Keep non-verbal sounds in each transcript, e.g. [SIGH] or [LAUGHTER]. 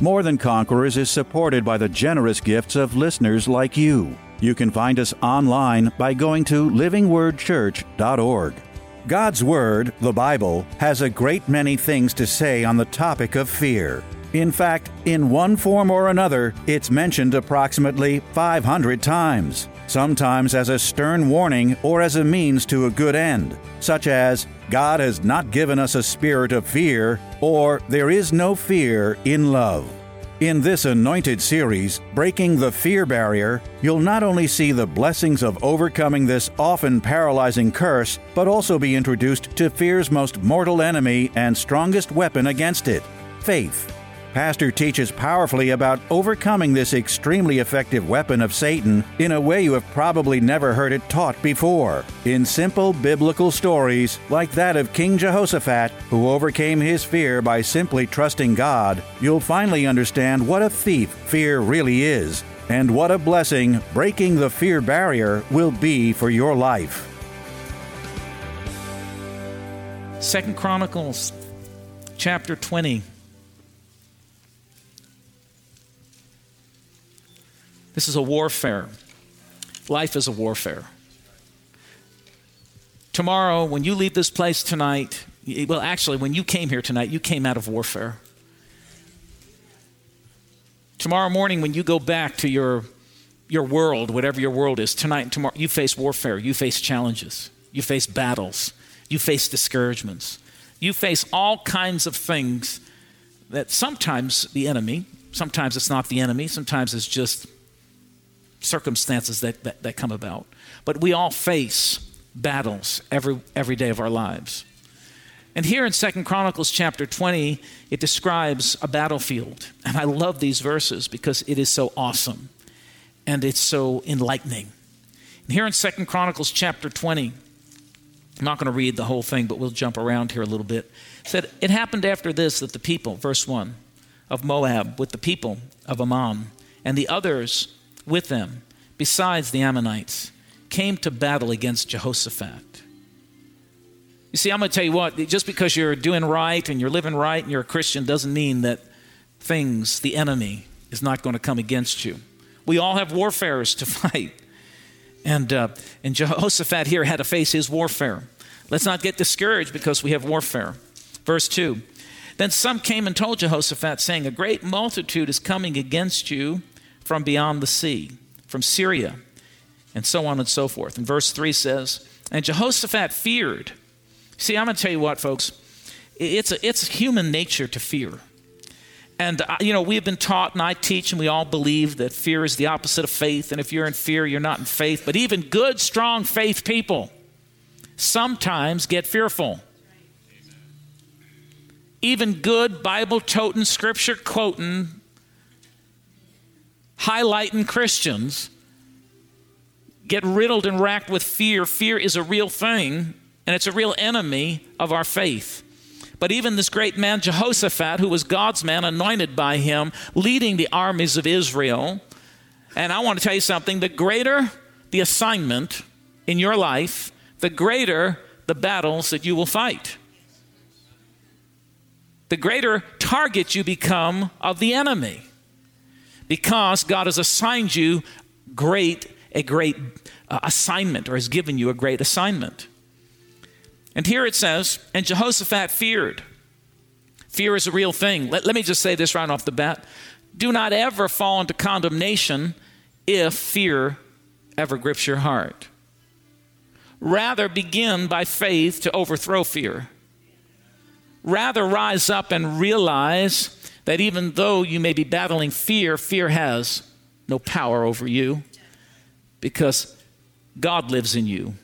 More Than Conquerors is supported by the generous gifts of listeners like you. You can find us online by going to livingwordchurch.org. God's Word, the Bible, has a great many things to say on the topic of fear. In fact, in one form or another, it's mentioned approximately 500 times, sometimes as a stern warning or as a means to a good end, such as, God has not given us a spirit of fear, or there is no fear in love. In this anointed series, Breaking the Fear Barrier, you'll not only see the blessings of overcoming this often paralyzing curse, but also be introduced to fear's most mortal enemy and strongest weapon against it faith. Pastor teaches powerfully about overcoming this extremely effective weapon of Satan in a way you have probably never heard it taught before. In simple biblical stories, like that of King Jehoshaphat, who overcame his fear by simply trusting God, you'll finally understand what a thief fear really is and what a blessing breaking the fear barrier will be for your life. Second Chronicles chapter 20 This is a warfare. Life is a warfare. Tomorrow, when you leave this place tonight, well, actually, when you came here tonight, you came out of warfare. Tomorrow morning, when you go back to your, your world, whatever your world is, tonight and tomorrow, you face warfare, you face challenges, you face battles, you face discouragements, you face all kinds of things that sometimes the enemy, sometimes it's not the enemy, sometimes it's just circumstances that, that, that come about. But we all face battles every, every day of our lives. And here in Second Chronicles chapter 20, it describes a battlefield. And I love these verses because it is so awesome and it's so enlightening. And here in Second Chronicles chapter 20, I'm not going to read the whole thing, but we'll jump around here a little bit. It said, It happened after this that the people, verse 1, of Moab with the people of Ammon and the others with them, besides the Ammonites, came to battle against Jehoshaphat. You see, I'm going to tell you what, just because you're doing right and you're living right and you're a Christian doesn't mean that things, the enemy, is not going to come against you. We all have warfares to [LAUGHS] fight. And, uh, and Jehoshaphat here had to face his warfare. Let's not get discouraged because we have warfare. Verse 2 Then some came and told Jehoshaphat, saying, A great multitude is coming against you from beyond the sea, from Syria, and so on and so forth. And verse 3 says, And Jehoshaphat feared. See, I'm going to tell you what, folks, it's, a, it's human nature to fear. And, uh, you know, we have been taught, and I teach, and we all believe that fear is the opposite of faith. And if you're in fear, you're not in faith. But even good, strong faith people sometimes get fearful. Even good Bible toting, scripture quoting highlighting Christians get riddled and racked with fear. Fear is a real thing, and it's a real enemy of our faith. But even this great man, Jehoshaphat, who was God's man, anointed by him, leading the armies of Israel. And I want to tell you something the greater the assignment in your life, the greater the battles that you will fight. The greater target you become of the enemy because God has assigned you great a great uh, assignment or has given you a great assignment. And here it says, and Jehoshaphat feared. Fear is a real thing. Let, let me just say this right off the bat. Do not ever fall into condemnation if fear ever grips your heart. Rather, begin by faith to overthrow fear. Rather, rise up and realize that even though you may be battling fear, fear has no power over you because God lives in you.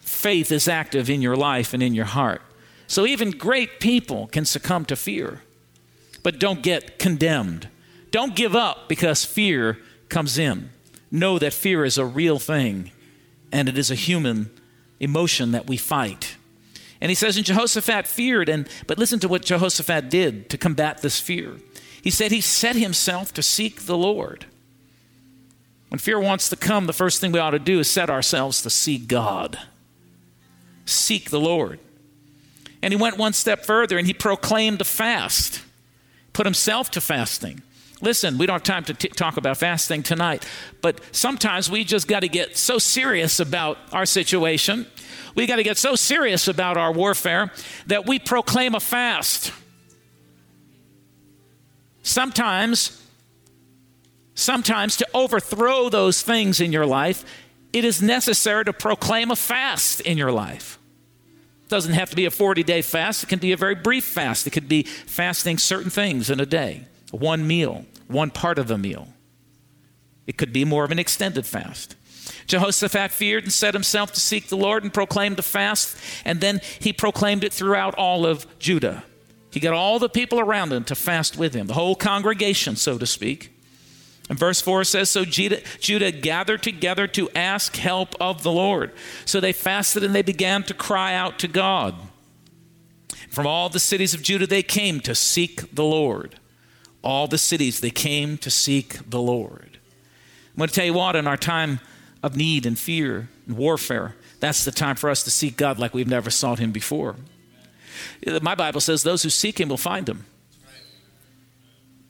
Faith is active in your life and in your heart. So even great people can succumb to fear. but don't get condemned. Don't give up because fear comes in. Know that fear is a real thing and it is a human emotion that we fight. And he says, and Jehoshaphat feared, and but listen to what Jehoshaphat did to combat this fear. He said he set himself to seek the Lord. When fear wants to come, the first thing we ought to do is set ourselves to seek God. Seek the Lord. And he went one step further and he proclaimed a fast, put himself to fasting. Listen, we don't have time to t- talk about fasting tonight, but sometimes we just got to get so serious about our situation. We got to get so serious about our warfare that we proclaim a fast. Sometimes, sometimes to overthrow those things in your life, it is necessary to proclaim a fast in your life. It doesn't have to be a 40 day fast, it can be a very brief fast. It could be fasting certain things in a day, one meal one part of a meal. It could be more of an extended fast. Jehoshaphat feared and set himself to seek the Lord and proclaimed the fast, and then he proclaimed it throughout all of Judah. He got all the people around him to fast with him, the whole congregation, so to speak. And verse 4 says So Judah, gathered together to ask help of the Lord. So they fasted and they began to cry out to God. From all the cities of Judah they came to seek the Lord all the cities, they came to seek the Lord. I'm going to tell you what, in our time of need and fear and warfare, that's the time for us to seek God like we've never sought Him before. My Bible says those who seek Him will find Him.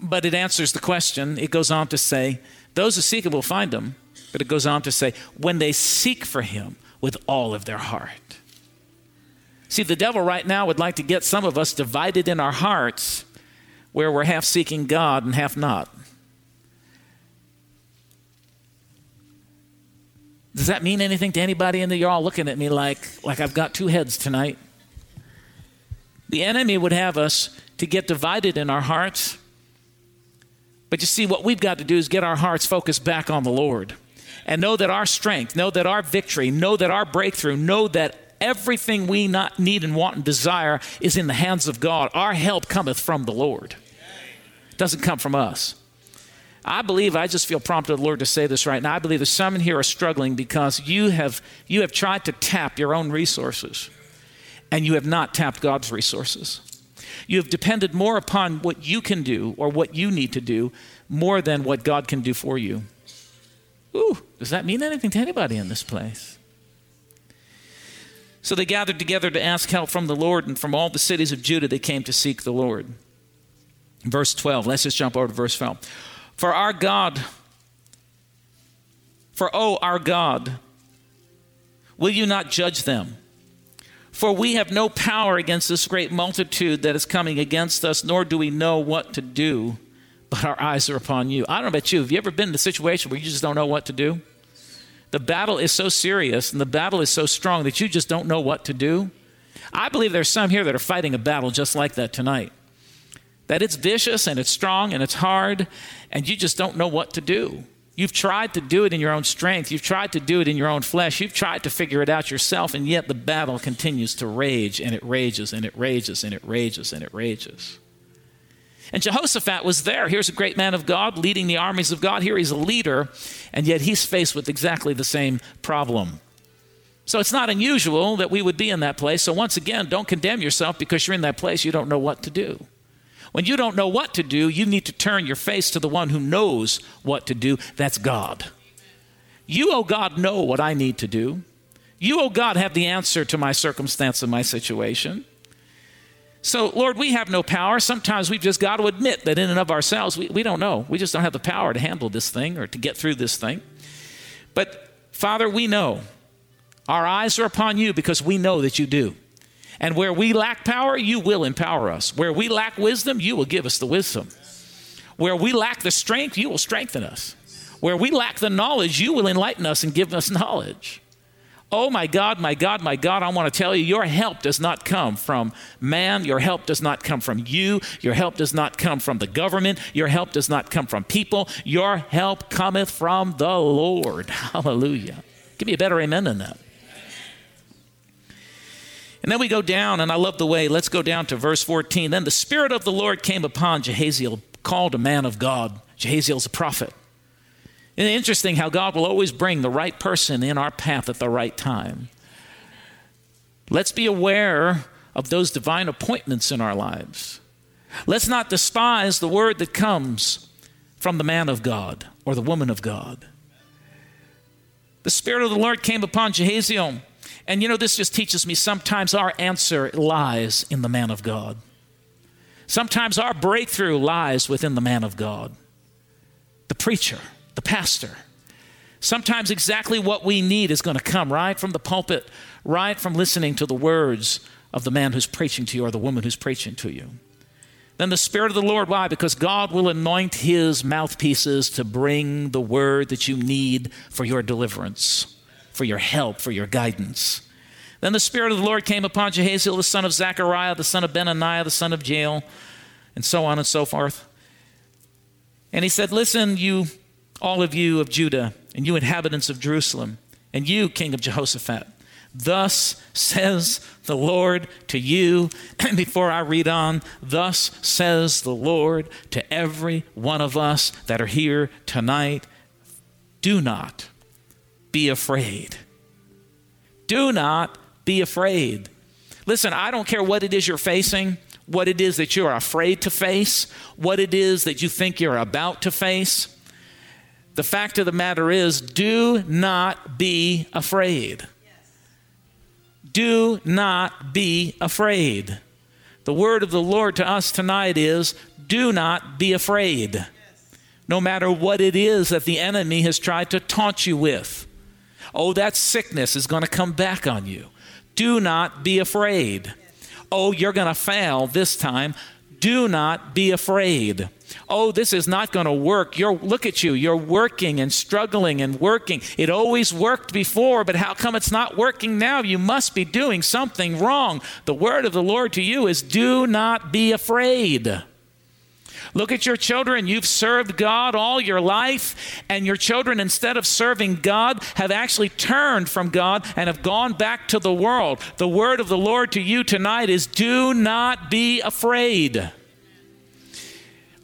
But it answers the question. It goes on to say, those who seek Him will find Him. But it goes on to say, when they seek for Him with all of their heart. See, the devil right now would like to get some of us divided in our hearts where we're half seeking God and half not. Does that mean anything to anybody in the you're all looking at me like like I've got two heads tonight? The enemy would have us to get divided in our hearts. But you see, what we've got to do is get our hearts focused back on the Lord and know that our strength, know that our victory, know that our breakthrough, know that everything we not need and want and desire is in the hands of God. Our help cometh from the Lord. It doesn't come from us. I believe I just feel prompted the Lord to say this right now. I believe that some in here are struggling because you have you have tried to tap your own resources and you have not tapped God's resources. You have depended more upon what you can do or what you need to do more than what God can do for you. Ooh, does that mean anything to anybody in this place? So they gathered together to ask help from the Lord, and from all the cities of Judah they came to seek the Lord. Verse 12, let's just jump over to verse 12. For our God, for oh, our God, will you not judge them? For we have no power against this great multitude that is coming against us, nor do we know what to do, but our eyes are upon you. I don't know about you. Have you ever been in a situation where you just don't know what to do? The battle is so serious and the battle is so strong that you just don't know what to do. I believe there's some here that are fighting a battle just like that tonight. That it's vicious and it's strong and it's hard, and you just don't know what to do. You've tried to do it in your own strength. You've tried to do it in your own flesh. You've tried to figure it out yourself, and yet the battle continues to rage, and it rages, and it rages, and it rages, and it rages. And Jehoshaphat was there. Here's a great man of God leading the armies of God. Here he's a leader, and yet he's faced with exactly the same problem. So it's not unusual that we would be in that place. So once again, don't condemn yourself because you're in that place, you don't know what to do. When you don't know what to do, you need to turn your face to the one who knows what to do. That's God. You, oh God, know what I need to do. You, oh God, have the answer to my circumstance and my situation. So, Lord, we have no power. Sometimes we've just got to admit that in and of ourselves, we, we don't know. We just don't have the power to handle this thing or to get through this thing. But, Father, we know. Our eyes are upon you because we know that you do. And where we lack power, you will empower us. Where we lack wisdom, you will give us the wisdom. Where we lack the strength, you will strengthen us. Where we lack the knowledge, you will enlighten us and give us knowledge. Oh my God, my God, my God, I want to tell you, your help does not come from man. Your help does not come from you. Your help does not come from the government. Your help does not come from people. Your help cometh from the Lord. [LAUGHS] Hallelujah. Give me a better amen than that. And then we go down, and I love the way, let's go down to verse 14. Then the Spirit of the Lord came upon Jehaziel, called a man of God. Jehaziel's a prophet. And interesting how God will always bring the right person in our path at the right time. Let's be aware of those divine appointments in our lives. Let's not despise the word that comes from the man of God or the woman of God. The Spirit of the Lord came upon Jehaziel. And you know, this just teaches me sometimes our answer lies in the man of God. Sometimes our breakthrough lies within the man of God, the preacher, the pastor. Sometimes exactly what we need is going to come right from the pulpit, right from listening to the words of the man who's preaching to you or the woman who's preaching to you. Then the Spirit of the Lord, why? Because God will anoint his mouthpieces to bring the word that you need for your deliverance, for your help, for your guidance. Then the Spirit of the Lord came upon Jehaziel, the son of Zechariah, the son of Benaniah, the son of Jael, and so on and so forth. And he said, Listen, you, all of you of Judah, and you inhabitants of Jerusalem, and you, king of Jehoshaphat. Thus says the Lord to you. And [CLEARS THROAT] before I read on, thus says the Lord to every one of us that are here tonight do not be afraid. Do not be afraid. Listen, I don't care what it is you're facing, what it is that you're afraid to face, what it is that you think you're about to face. The fact of the matter is, do not be afraid. Do not be afraid. The word of the Lord to us tonight is do not be afraid. No matter what it is that the enemy has tried to taunt you with. Oh, that sickness is going to come back on you. Do not be afraid. Oh, you're going to fail this time. Do not be afraid oh, this is not going to work. You're, look at you. You're working and struggling and working. It always worked before, but how come it's not working now? You must be doing something wrong. The word of the Lord to you is do not be afraid. Look at your children. You've served God all your life, and your children, instead of serving God, have actually turned from God and have gone back to the world. The word of the Lord to you tonight is do not be afraid.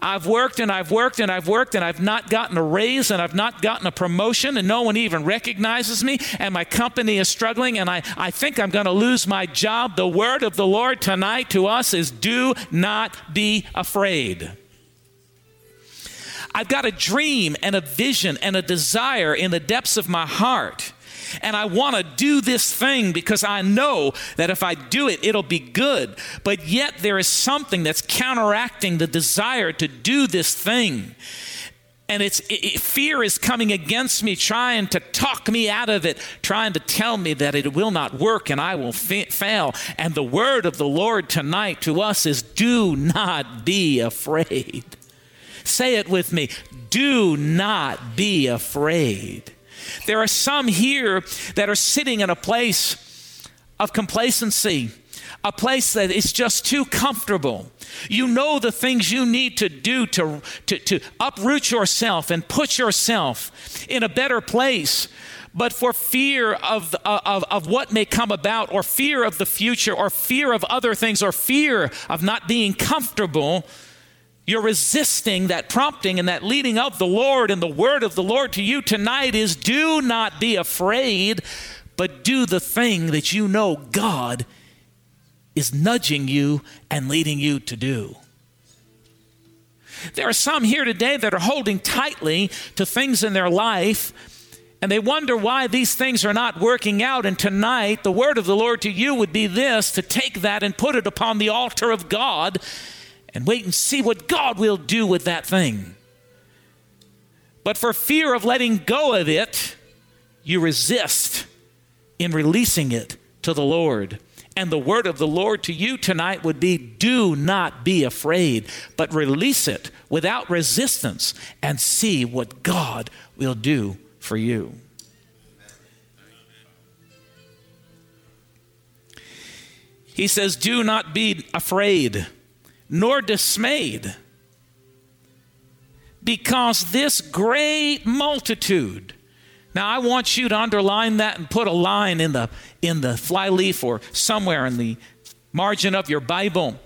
I've worked and I've worked and I've worked and I've not gotten a raise and I've not gotten a promotion and no one even recognizes me and my company is struggling and I, I think I'm going to lose my job. The word of the Lord tonight to us is do not be afraid. I've got a dream and a vision and a desire in the depths of my heart and I want to do this thing because I know that if I do it, it'll be good. But yet there is something that's counteracting the desire to do this thing. And it's it, fear is coming against me, trying to talk me out of it, trying to tell me that it will not work and I will fa- fail. And the word of the Lord tonight to us is do not be afraid. Say it with me do not be afraid. There are some here that are sitting in a place of complacency, a place that is just too comfortable. You know the things you need to do to, to, to uproot yourself and put yourself in a better place but for fear of, uh, of, of what may come about, or fear of the future, or fear of other things, or fear of not being comfortable, you're resisting that prompting and that leading of the Lord, and the word of the Lord to you tonight is do not be afraid, but do the thing that you know God is nudging you and leading you to do. There are some here today that are holding tightly to things in their life and they wonder why these things are not working out. And tonight, the word of the Lord to you would be this to take that and put it upon the altar of God and wait and see what God will do with that thing. But for fear of letting go of it, you resist in releasing it to the Lord. And the word of the Lord to you tonight would be do not be afraid, but release it without resistance and see what God will do for you. He says, Do not be afraid nor dismayed, because this great multitude. Now I want you to underline that and put a line in the in the flyleaf or somewhere in the margin of your Bible.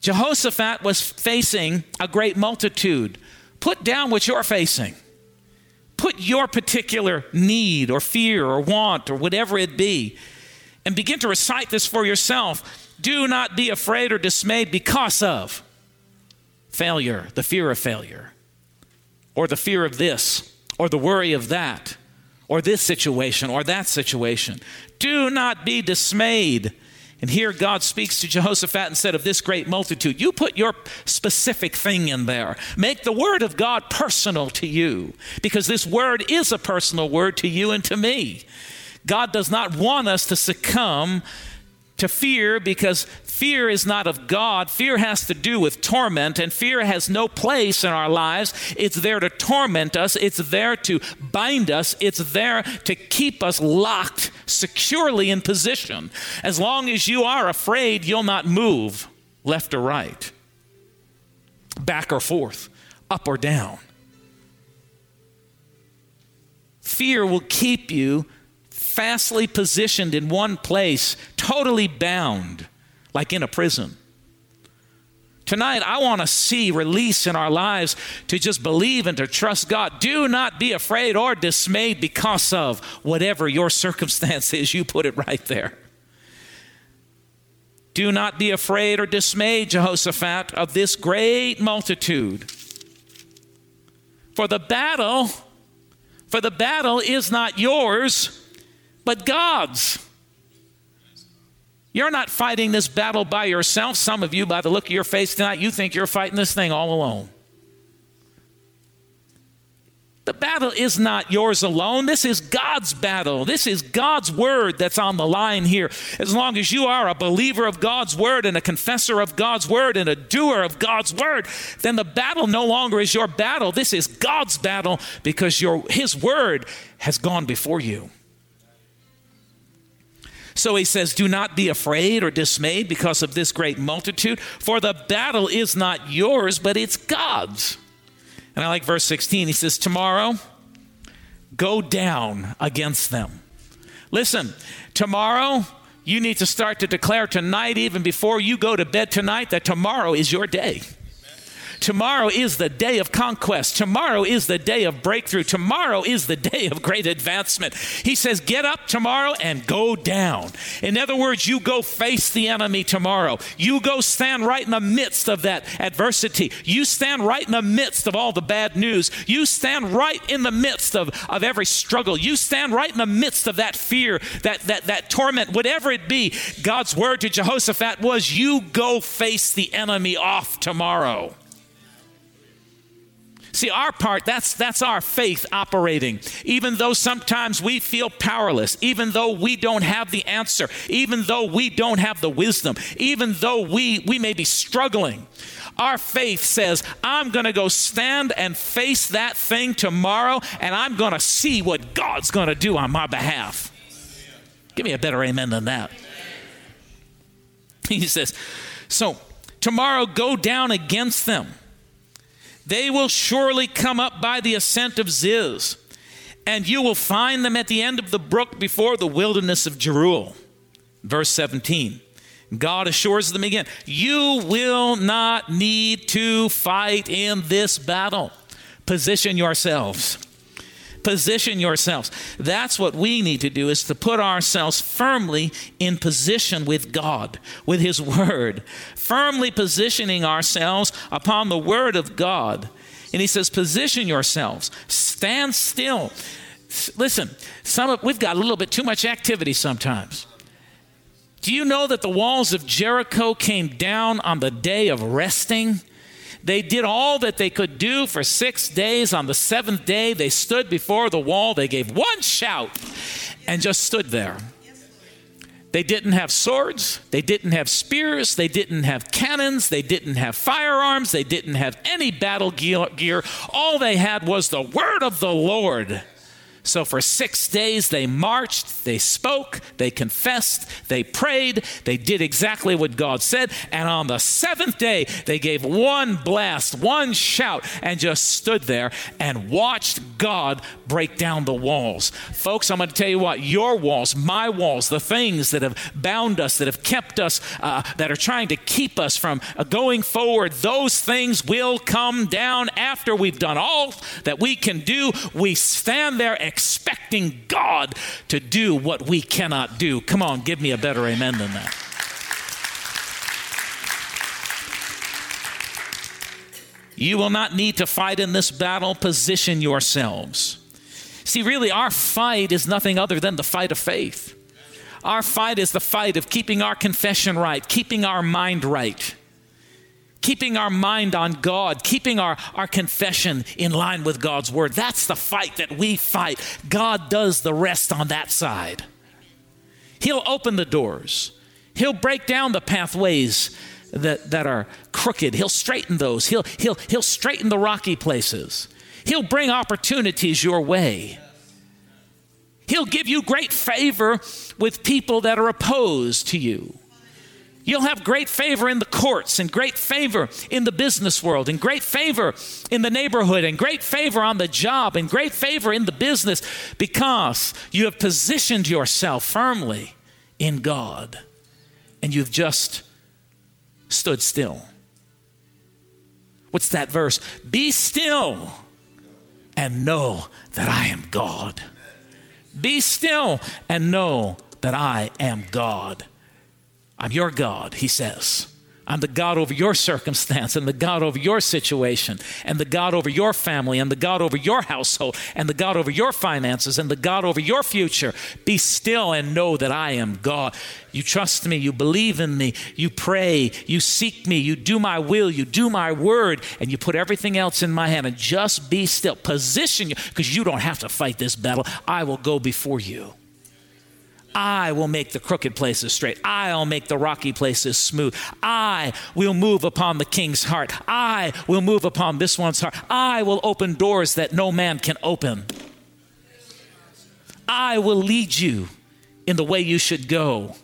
Jehoshaphat was facing a great multitude. Put down what you're facing. Put your particular need or fear or want or whatever it be and begin to recite this for yourself. Do not be afraid or dismayed because of failure, the fear of failure, or the fear of this, or the worry of that, or this situation, or that situation. Do not be dismayed. And here God speaks to Jehoshaphat instead of this great multitude. You put your specific thing in there. Make the word of God personal to you because this word is a personal word to you and to me. God does not want us to succumb to fear because fear is not of God. Fear has to do with torment, and fear has no place in our lives. It's there to torment us, it's there to bind us, it's there to keep us locked securely in position. As long as you are afraid, you'll not move left or right, back or forth, up or down. Fear will keep you fastly positioned in one place, totally bound, like in a prison. Tonight, I want to see release in our lives to just believe and to trust God. Do not be afraid or dismayed because of whatever your [LAUGHS] circumstance is. You put it right there. Do not be afraid or dismayed, Jehoshaphat, of this great multitude. For the battle, for the battle is not yours, but God's. You're not fighting this battle by yourself. Some of you, by the look of your face tonight, you think you're fighting this thing all alone. The battle is not yours alone. This is God's battle. This is God's word that's on the line here. As long as you are a believer of God's word and a confessor of God's word and a doer of God's word, then the battle no longer is your battle. This is God's battle because your, His word has gone before you. So he says, Do not be afraid or dismayed because of this great multitude, for the battle is not yours, but it's God's. And I like verse 16. He says, Tomorrow, go down against them. Listen, tomorrow, you need to start to declare tonight, even before you go to bed tonight, that tomorrow is your day. Tomorrow is the day of conquest. Tomorrow is the day of breakthrough. Tomorrow is the day of great advancement. He says, Get up tomorrow and go down. In other words, you go face the enemy tomorrow. You go stand right in the midst of that adversity. You stand right in the midst of all the bad news. You stand right in the midst of, of every struggle. You stand right in the midst of that fear, that, that, that torment, whatever it be. God's word to Jehoshaphat was, You go face the enemy off tomorrow. See, our part, that's, that's our faith operating. Even though sometimes we feel powerless, even though we don't have the answer, even though we don't have the wisdom, even though we, we may be struggling, our faith says, I'm going to go stand and face that thing tomorrow, and I'm going to see what God's going to do on my behalf. Give me a better amen than that. He says, So tomorrow go down against them they will surely come up by the ascent of Ziz, and you will find them at the end of the brook before the wilderness of Jeruel. Verse 17. God assures them again, You will not need to fight in this battle. Position yourselves position yourselves. That's what we need to do is to put ourselves firmly in position with God, with his word, firmly positioning ourselves upon the word of God. And he says position yourselves. Stand still. Listen, some of, we've got a little bit too much activity sometimes. Do you know that the walls of Jericho came down on the day of resting? They did all that they could do for six days. On the seventh day, they stood before the wall. They gave one shout and just stood there. They didn't have swords, they didn't have spears, they didn't have cannons, they didn't have firearms, they didn't have any battle gear. All they had was the word of the Lord So for six days they marched, they spoke, they confessed, they prayed, they did exactly what God said. And on the seventh day, they gave one blast, one shout, and just stood there and watched God break down the walls. Folks, I'm going to tell you what, your walls, my walls, the things that have bound us, that have kept us, uh, that are trying to keep us from uh, going forward, those things will come down after we've done all that we can do. We stand there expecting God to do what we cannot do. Come on, give me a better amen than that. You will not need to fight in this battle. Position yourselves. See, really, our fight is nothing other than the fight of faith. Our fight is the fight of keeping our confession right, keeping our mind right keeping our mind on God, keeping our, our confession in line with God's word. That's the fight that we fight. God does the rest on that side. He'll open the doors, He'll break down the pathways that, that are crooked, He'll straighten those, he'll, he'll, he'll straighten the rocky places, He'll bring opportunities your way. He'll give you great favor with people that are opposed to you. You'll have great favor in the courts and great favor in the business world and great favor in the neighborhood and great favor on the job and great favor in the business because you have positioned yourself firmly in God and you've just stood still. What's that verse? Be still and know that I am God. Be still and know that I am God. I'm your God, he says. I'm the God over your circumstance and the God over your situation and the God over your family and the God over your household and the God over your finances and the God over your future. Be still and know that I am God. You trust me, you believe in me, you pray, you seek me, you do my will, you do my word, and you put everything else in my hand and just be still. Position you because you don't have to fight this battle. I will go before you. I will make the crooked places straight. I'll make the rocky places smooth. I will move upon the king's heart. I will move upon this one's heart. I will open doors that no man can open. I will lead you in the way you should go.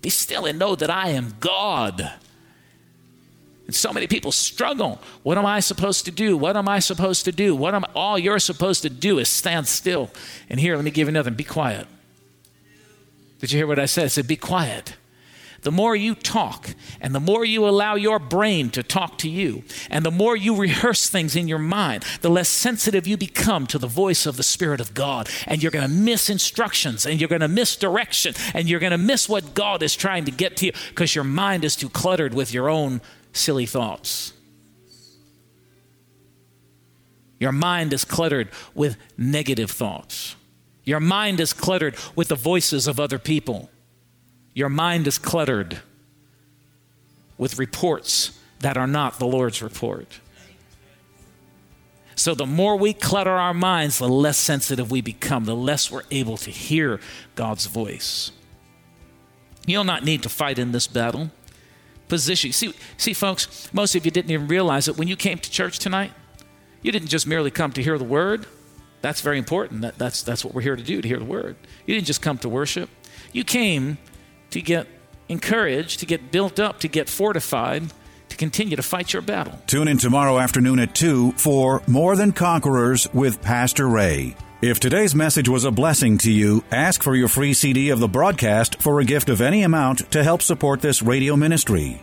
Be still and know that I am God. And so many people struggle. What am I supposed to do? What am I supposed to do? What am all you're supposed to do is stand still. And here, let me give you another. Be quiet. Did you hear what I said? I said, be quiet. The more you talk, and the more you allow your brain to talk to you, and the more you rehearse things in your mind, the less sensitive you become to the voice of the Spirit of God. And you're going to miss instructions, and you're going to miss direction, and you're going to miss what God is trying to get to you because your mind is too cluttered with your own silly thoughts. Your mind is cluttered with negative thoughts. Your mind is cluttered with the voices of other people. Your mind is cluttered with reports that are not the Lord's report. So, the more we clutter our minds, the less sensitive we become, the less we're able to hear God's voice. You'll not need to fight in this battle. Position. See, see, folks, most of you didn't even realize that when you came to church tonight, you didn't just merely come to hear the word. That's very important. That, that's, that's what we're here to do, to hear the word. You didn't just come to worship, you came to get encouraged, to get built up, to get fortified, to continue to fight your battle. Tune in tomorrow afternoon at 2 for More Than Conquerors with Pastor Ray. If today's message was a blessing to you, ask for your free CD of the broadcast for a gift of any amount to help support this radio ministry.